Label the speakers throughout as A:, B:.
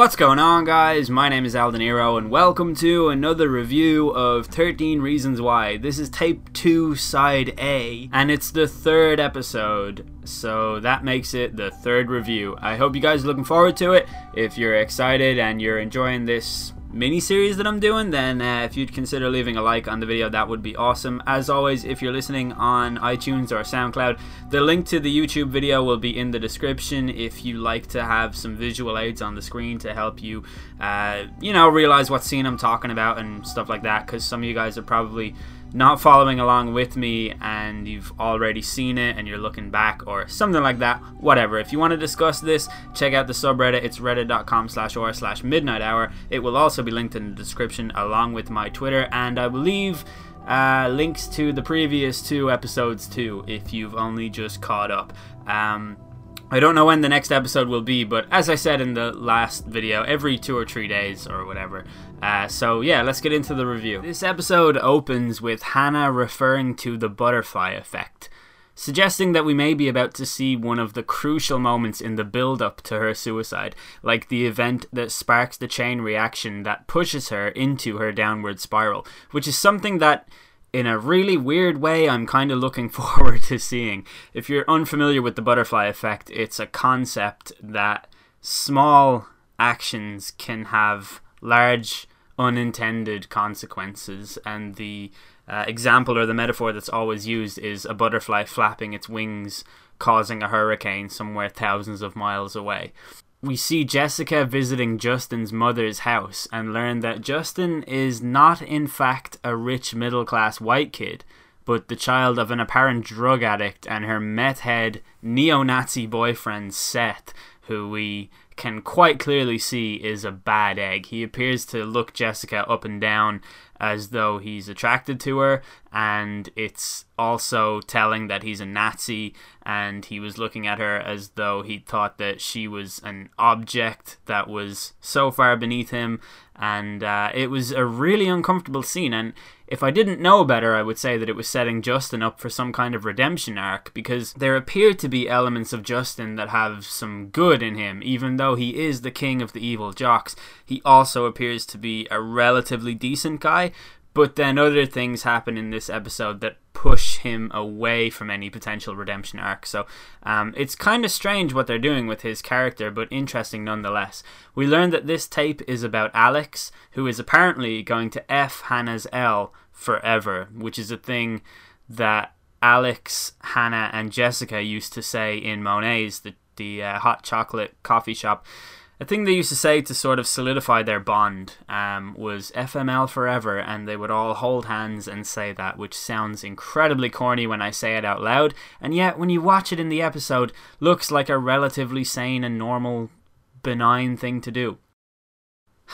A: What's going on, guys? My name is Eldeniro, and welcome to another review of 13 Reasons Why. This is tape 2, side A, and it's the third episode, so that makes it the third review. I hope you guys are looking forward to it. If you're excited and you're enjoying this mini series that I'm doing, then uh, if you'd consider leaving a like on the video, that would be awesome. As always, if you're listening on iTunes or SoundCloud, the link to the YouTube video will be in the description if you like to have some visual aids on the screen to help you, uh, you know, realize what scene I'm talking about and stuff like that, because some of you guys are probably not following along with me and you've already seen it and you're looking back or something like that whatever. If you want to discuss this check out the subreddit. It's reddit.com slash or slash midnight hour. It will also be linked in the description along with my twitter and i will leave uh, links to the previous two episodes too if you've only just caught up. Um, I don't know when the next episode will be, but as I said in the last video, every two or three days or whatever. Uh, so yeah, let's get into the review. This episode opens with Hannah referring to the butterfly effect, suggesting that we may be about to see one of the crucial moments in the build up to her suicide, like the event that sparks the chain reaction that pushes her into her downward spiral, which is something that in a really weird way, I'm kind of looking forward to seeing. If you're unfamiliar with the butterfly effect, it's a concept that small actions can have large unintended consequences, and the uh, example or the metaphor that's always used is a butterfly flapping its wings, causing a hurricane somewhere thousands of miles away we see Jessica visiting Justin's mother's house and learn that Justin is not, in fact, a rich middle class white kid, but the child of an apparent drug addict and her meth head neo Nazi boyfriend, Seth, who we can quite clearly see is a bad egg. He appears to look Jessica up and down as though he's attracted to her, and it's also telling that he's a Nazi and he was looking at her as though he thought that she was an object that was so far beneath him. And uh, it was a really uncomfortable scene. And if I didn't know better, I would say that it was setting Justin up for some kind of redemption arc because there appear to be elements of Justin that have some good in him, even though he is the king of the evil jocks. He also appears to be a relatively decent guy, but then other things happen in this episode that push him away from any potential redemption arc. So um, it's kind of strange what they're doing with his character, but interesting nonetheless. We learn that this tape is about Alex, who is apparently going to F Hannah's L forever, which is a thing that Alex, Hannah, and Jessica used to say in Monet's, the, the uh, hot chocolate coffee shop a thing they used to say to sort of solidify their bond um, was FML forever, and they would all hold hands and say that, which sounds incredibly corny when I say it out loud, and yet when you watch it in the episode, looks like a relatively sane and normal, benign thing to do.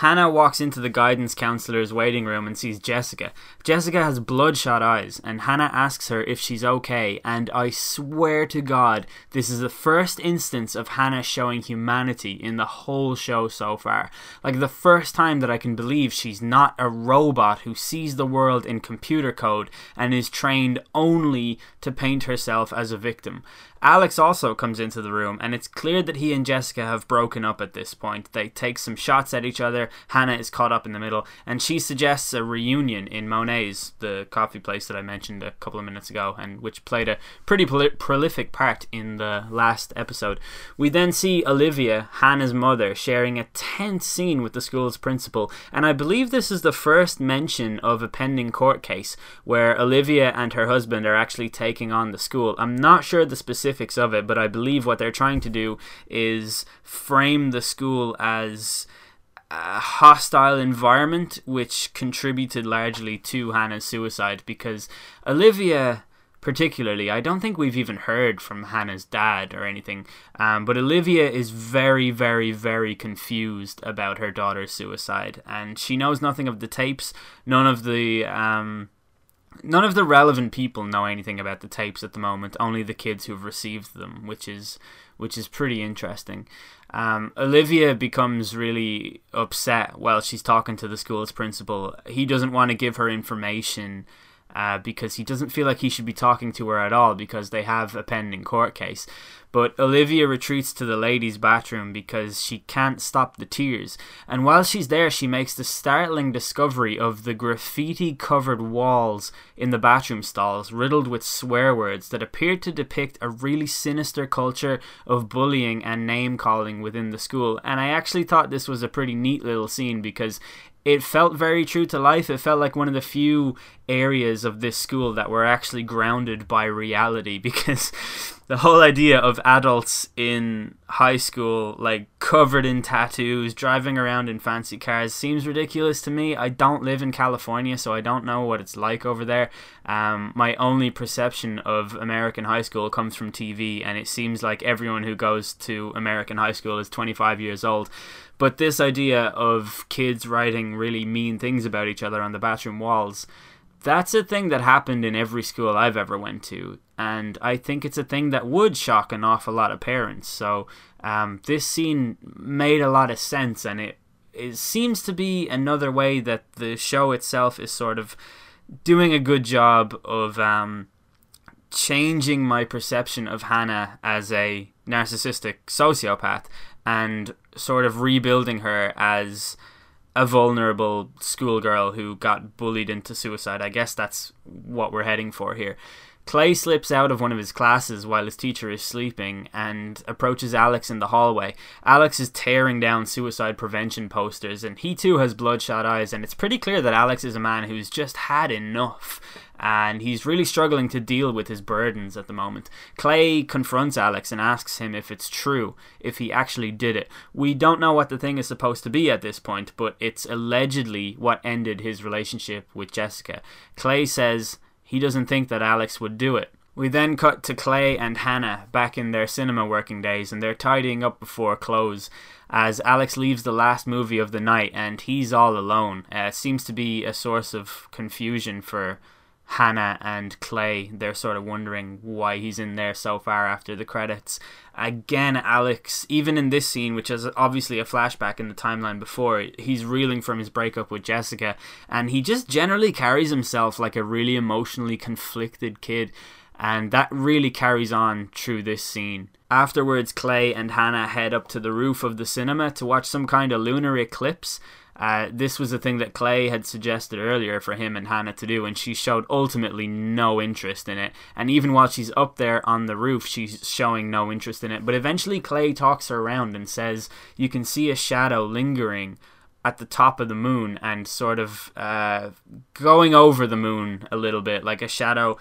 A: Hannah walks into the guidance counselor's waiting room and sees Jessica. Jessica has bloodshot eyes, and Hannah asks her if she's okay. And I swear to God, this is the first instance of Hannah showing humanity in the whole show so far. Like the first time that I can believe she's not a robot who sees the world in computer code and is trained only to paint herself as a victim. Alex also comes into the room, and it's clear that he and Jessica have broken up at this point. They take some shots at each other. Hannah is caught up in the middle, and she suggests a reunion in Monet's, the coffee place that I mentioned a couple of minutes ago, and which played a pretty prolific part in the last episode. We then see Olivia, Hannah's mother, sharing a tense scene with the school's principal, and I believe this is the first mention of a pending court case where Olivia and her husband are actually taking on the school. I'm not sure the specific specifics of it, but I believe what they're trying to do is frame the school as a hostile environment, which contributed largely to Hannah's suicide because Olivia particularly. I don't think we've even heard from Hannah's dad or anything. Um, but Olivia is very, very, very confused about her daughter's suicide, and she knows nothing of the tapes, none of the um, none of the relevant people know anything about the tapes at the moment. Only the kids who've received them, which is which is pretty interesting. Um, Olivia becomes really upset while she's talking to the school's principal. He doesn't want to give her information uh, because he doesn't feel like he should be talking to her at all because they have a pending court case. But Olivia retreats to the ladies' bathroom because she can't stop the tears. And while she's there, she makes the startling discovery of the graffiti covered walls in the bathroom stalls, riddled with swear words that appear to depict a really sinister culture of bullying and name calling within the school. And I actually thought this was a pretty neat little scene because it felt very true to life. It felt like one of the few areas of this school that were actually grounded by reality because the whole idea of adults in high school, like covered in tattoos, driving around in fancy cars, seems ridiculous to me. I don't live in California, so I don't know what it's like over there. Um, my only perception of American high school comes from TV, and it seems like everyone who goes to American high school is 25 years old. But this idea of kids writing really mean things about each other on the bathroom walls, that's a thing that happened in every school I've ever went to, and I think it's a thing that would shock an awful lot of parents. So um, this scene made a lot of sense, and it it seems to be another way that the show itself is sort of doing a good job of um, changing my perception of Hannah as a narcissistic sociopath and sort of rebuilding her as a vulnerable schoolgirl who got bullied into suicide. I guess that's what we're heading for here. Clay slips out of one of his classes while his teacher is sleeping and approaches Alex in the hallway. Alex is tearing down suicide prevention posters, and he too has bloodshot eyes. And it's pretty clear that Alex is a man who's just had enough, and he's really struggling to deal with his burdens at the moment. Clay confronts Alex and asks him if it's true, if he actually did it. We don't know what the thing is supposed to be at this point, but it's allegedly what ended his relationship with Jessica. Clay says he doesn't think that Alex would do it. We then cut to Clay and Hannah back in their cinema working days, and they're tidying up before close as Alex leaves the last movie of the night and he's all alone. Uh, seems to be a source of confusion for Hannah and Clay, they're sort of wondering why he's in there so far after the credits. Again, Alex, even in this scene, which is obviously a flashback in the timeline before, he's reeling from his breakup with Jessica, and he just generally carries himself like a really emotionally conflicted kid, and that really carries on through this scene. Afterwards, Clay and Hannah head up to the roof of the cinema to watch some kind of lunar eclipse uh, this was a thing that Clay had suggested earlier for him and Hannah to do, and she showed ultimately no interest in it. And even while she's up there on the roof, she's showing no interest in it. But eventually, Clay talks her around and says, You can see a shadow lingering at the top of the moon and sort of uh, going over the moon a little bit, like a shadow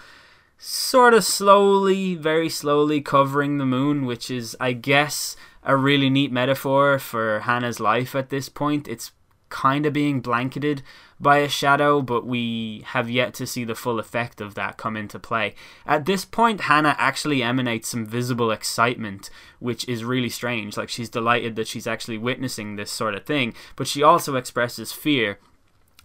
A: sort of slowly, very slowly covering the moon, which is, I guess, a really neat metaphor for Hannah's life at this point. It's kind of being blanketed by a shadow, but we have yet to see the full effect of that come into play. At this point, Hannah actually emanates some visible excitement, which is really strange. Like she's delighted that she's actually witnessing this sort of thing, but she also expresses fear.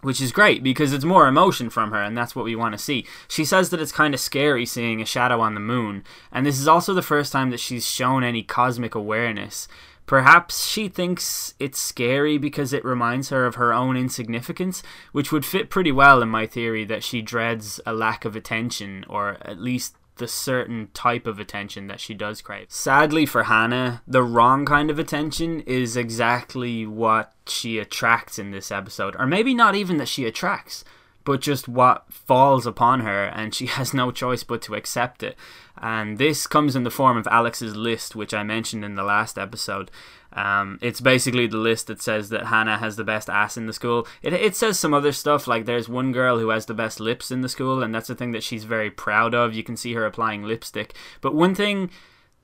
A: Which is great because it's more emotion from her, and that's what we want to see. She says that it's kind of scary seeing a shadow on the moon, and this is also the first time that she's shown any cosmic awareness. Perhaps she thinks it's scary because it reminds her of her own insignificance, which would fit pretty well in my theory that she dreads a lack of attention, or at least the certain type of attention that she does crave. Sadly for Hannah, the wrong kind of attention is exactly what she attracts in this episode. Or maybe not even that she attracts, but just what falls upon her, and she has no choice but to accept it. And this comes in the form of Alex's list, which I mentioned in the last episode. Um, it's basically the list that says that Hannah has the best ass in the school. It, it says some other stuff, like there's one girl who has the best lips in the school, and that's a thing that she's very proud of. You can see her applying lipstick. But one thing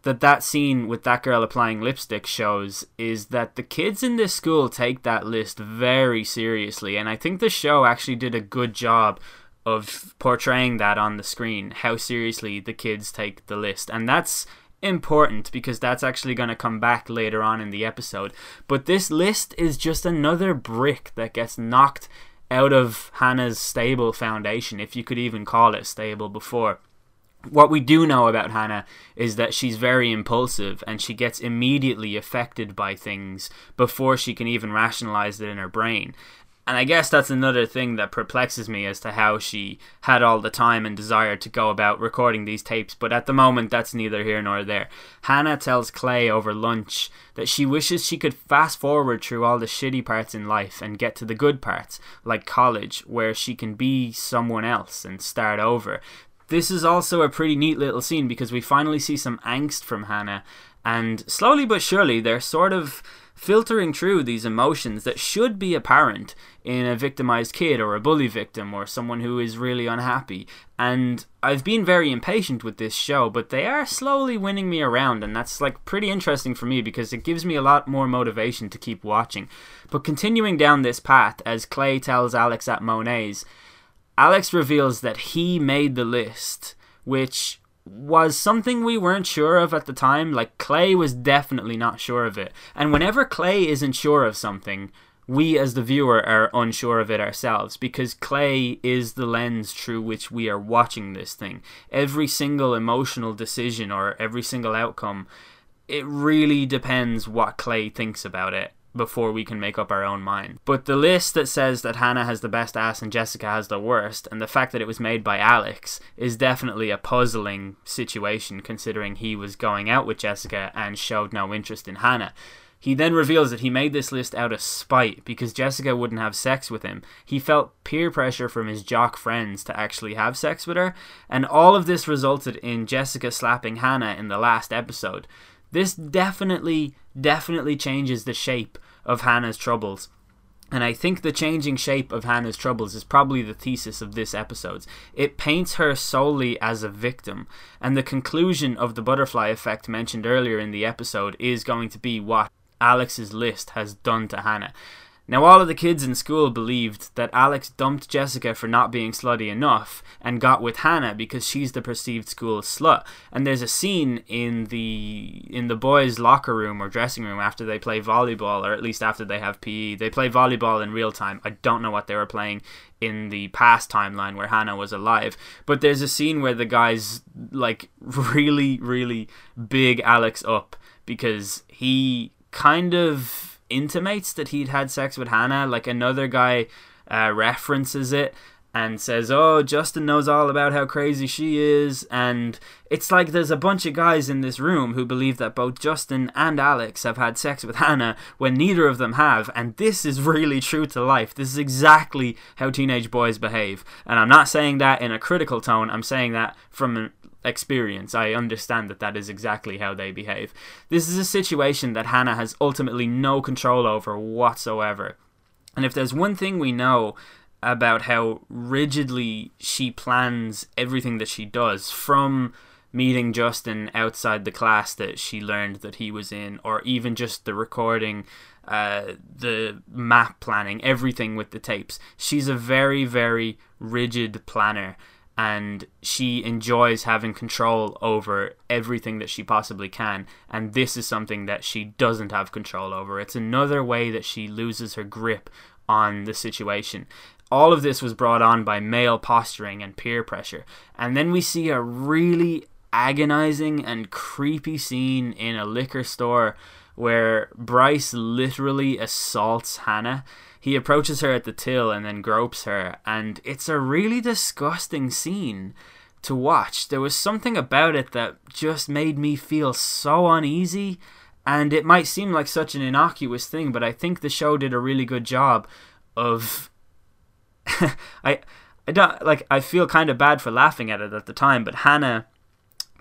A: that that scene with that girl applying lipstick shows is that the kids in this school take that list very seriously and i think the show actually did a good job of portraying that on the screen how seriously the kids take the list. And that's important because that's actually going to come back later on in the episode. But this list is just another brick that gets knocked out of hannah's stable foundation if you could even call it stable before what we do know about Hannah is that she's very impulsive and she gets immediately affected by things before she can even rationalize it in her brain. And I guess that's another thing that perplexes me as to how she had all the time and desire to go about recording these tapes, but at the moment that's neither here nor there. Hannah tells Clay over lunch that she wishes she could fast forward through all the shitty parts in life and get to the good parts, like college, where she can be someone else and start over. This is also a pretty neat little scene because we finally see some angst from Hannah, and slowly but surely they're sort of filtering through these emotions that should be apparent in a victimized kid or a bully victim or someone who is really unhappy. And I've been very impatient with this show, but they are slowly winning me around, and that's like pretty interesting for me because it gives me a lot more motivation to keep watching. But continuing down this path, as Clay tells Alex at Monet's, Alex reveals that he made the list, which was something we weren't sure of at the time. Like, Clay was definitely not sure of it. And whenever Clay isn't sure of something, we as the viewer are unsure of it ourselves because Clay is the lens through which we are watching this thing. Every single emotional decision or every single outcome, it really depends what Clay thinks about it before we can make up our own mind. But the list that says that Hannah has the best ass and Jessica has the worst, and the fact that it was made by Alex, is definitely a puzzling situation considering he was going out with Jessica and showed no interest in Hannah. He then reveals that he made this list out of spite because Jessica wouldn't have sex with him. He felt peer pressure from his jock friends to actually have sex with her, and all of this resulted in Jessica slapping Hannah in the last episode. This definitely, definitely changes the shape of Hannah's troubles. And I think the changing shape of Hannah's troubles is probably the thesis of this episode. It paints her solely as a victim, and the conclusion of the butterfly effect mentioned earlier in the episode is going to be what Alex's list has done to Hannah. Now, all of the kids in school believed that Alex dumped Jessica for not being slutty enough and got with Hannah because she's the perceived school slut. And there's a scene in the in the boys' locker room or dressing room after they play volleyball, or at least after they have PE. They play volleyball in real time. I don't know what they were playing in the past timeline where Hannah was alive, but there's a scene where the guys like really, really big Alex up because he kind of intimates that he'd had sex with Hannah. Like another guy uh, references it and says, "Oh, Justin knows all about how crazy she is." And it's like there's a bunch of guys in this room who believe that both Justin and Alex have had sex with Hannah when neither of them have, and this is really true to life. This is exactly how teenage boys behave. And I'm not saying that in a critical tone. I'm saying that from experience. I understand that that is exactly how they behave. This is a situation that Hannah has ultimately no control over whatsoever. And if there's one thing we know about how rigidly she plans everything that she does, from meeting Justin outside the class that she learned that he was in, or even just the recording, uh, the map planning, everything with the tapes. She's a very, very rigid planner and she enjoys having control over everything that she possibly can. And this is something that she doesn't have control over. It's another way that she loses her grip on the situation. All of this was brought on by male posturing and peer pressure. And then we see a really agonizing and creepy scene in a liquor store where Bryce literally assaults Hannah he approaches her at the till and then gropes her, and it's a really disgusting scene to watch. There was something about it that just made me feel so uneasy, and it might seem like such an innocuous thing, but I think the show did a really good job of. I, I don't like. I feel kind of bad for laughing at it at the time, but Hannah,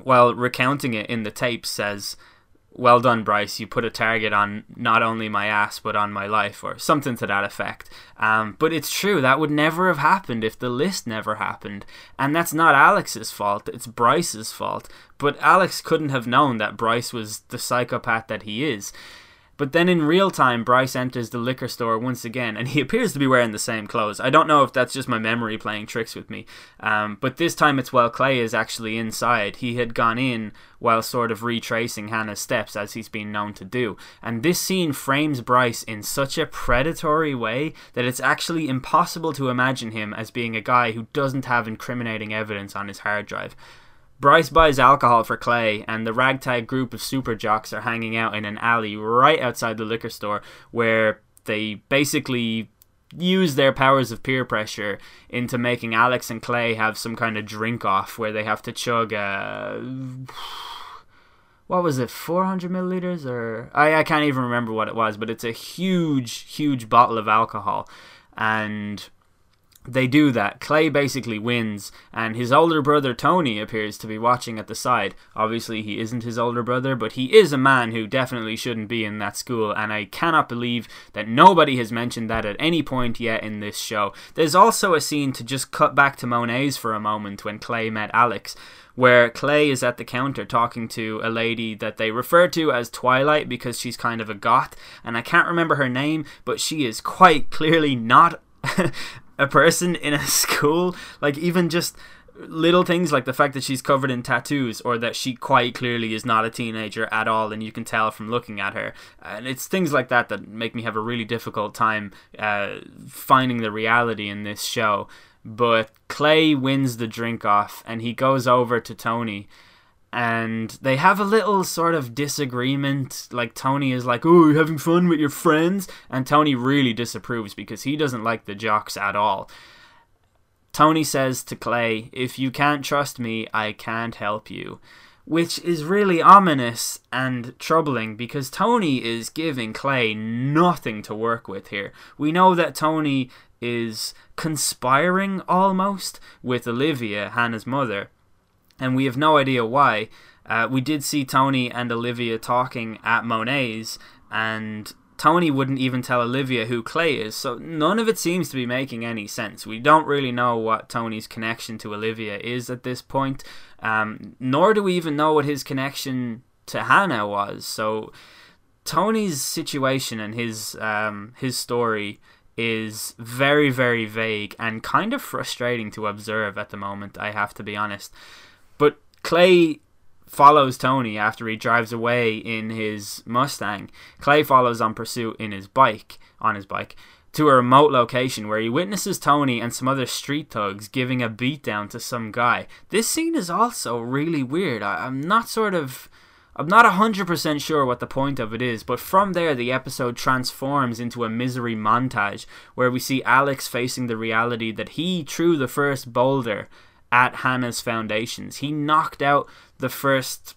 A: while recounting it in the tape, says well done, Bryce. You put a target on not only my ass, but on my life, or something to that effect. Um, but it's true, that would never have happened if the list never happened. And that's not Alex's fault, it's Bryce's fault. But Alex couldn't have known that Bryce was the psychopath that he is. But then in real time, Bryce enters the liquor store once again, and he appears to be wearing the same clothes. I don't know if that's just my memory playing tricks with me, um, but this time it's while Clay is actually inside. He had gone in while sort of retracing Hannah's steps, as he's been known to do. And this scene frames Bryce in such a predatory way that it's actually impossible to imagine him as being a guy who doesn't have incriminating evidence on his hard drive. Bryce buys alcohol for Clay, and the ragtag group of super jocks are hanging out in an alley right outside the liquor store where they basically use their powers of peer pressure into making Alex and Clay have some kind of drink off where they have to chug a what was it 400 milliliters or I, I can't even remember what it was but it's a huge huge bottle of alcohol. And they do that. Clay basically wins, and his older brother Tony appears to be watching at the side. Obviously, he isn't his older brother, but he is a man who definitely shouldn't be in that school, and I cannot believe that nobody has mentioned that at any point yet in this show. There's also a scene to just cut back to Monet's for a moment when Clay met Alex. Where Clay is at the counter talking to a lady that they refer to as Twilight because she's kind of a goth, and I can't remember her name, but she is quite clearly not a person in a school, like even just little things like the fact that she's covered in tattoos or that she quite clearly is not a teenager at all and you can tell from looking at her. And it's things like that that make me have a really difficult time uh, finding the reality in this show. But clay wins the drink off and he goes over to tony and they have a little sort of disagreement. Like Tony is like, "Oh, you're having fun with your friends," and Tony really disapproves because he doesn't like the jocks at all. Tony says to Clay, "If you can't trust me, I can't help you." Which is really ominous and troubling because Tony is giving Clay nothing to work with here. We know that Tony is conspiring almost with Olivia, Hannah's mother, and we have no idea why. Uh, we did see Tony and Olivia talking at Monet's, and Tony wouldn't even tell Olivia who Clay is, so none of it seems to be making any sense. We don't really know what Tony's connection to Olivia is at this point, um, nor do we even know what his connection to Hannah was. So Tony's situation and his um, his story is very very vague and kind of frustrating to observe at the moment. I have to be honest. Clay follows Tony after he drives away in his Mustang. Clay follows on pursuit in his bike, on his bike, to a remote location where he witnesses Tony and some other street thugs giving a beatdown to some guy. This scene is also really weird. I, am not sort of. I'm not 100% sure what the point of it is, but from there the episode transforms into a misery montage where we see Alex facing the reality that he threw the first boulder at Hannah's foundations. He knocked out the first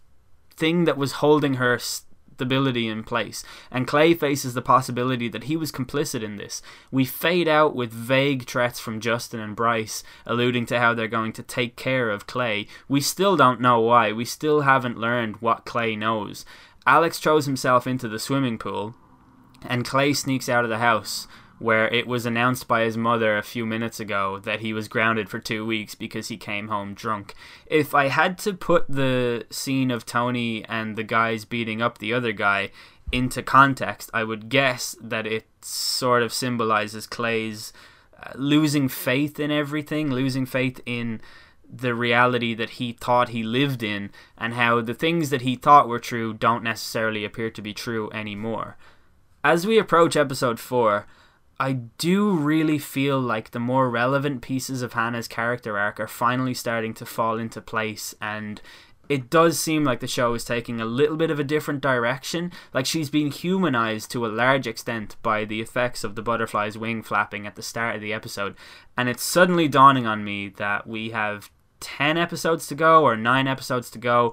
A: thing that was holding her stability in place. And Clay faces the possibility that he was complicit in this. We fade out with vague threats from Justin and Bryce, alluding to how they're going to take care of Clay. We still don't know why. We still haven't learned what Clay knows. Alex throws himself into the swimming pool, and Clay sneaks out of the house where it was announced by his mother a few minutes ago that he was grounded for two weeks because he came home drunk. If I had to put the scene of Tony and the guys beating up the other guy into context, I would guess that it sort of symbolizes Clay's uh, losing faith in everything, losing faith in the reality that he thought he lived in, and how the things that he thought were true don't necessarily appear to be true anymore. As we approach episode 4, I do really feel like the more relevant pieces of Hannah's character arc are finally starting to fall into place and it does seem like the show is taking a little bit of a different direction. Like she's been humanized to a large extent by the effects of the butterfly's wing flapping at the start of the episode. And it's suddenly dawning on me that we have 10 episodes to go or 9 episodes to go.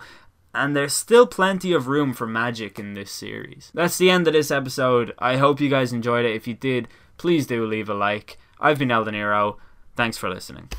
A: And there's still plenty of room for magic in this series. That's the end of this episode. I hope you guys enjoyed it. If you did, please do leave a like. I've been Eldeniro. Thanks for listening.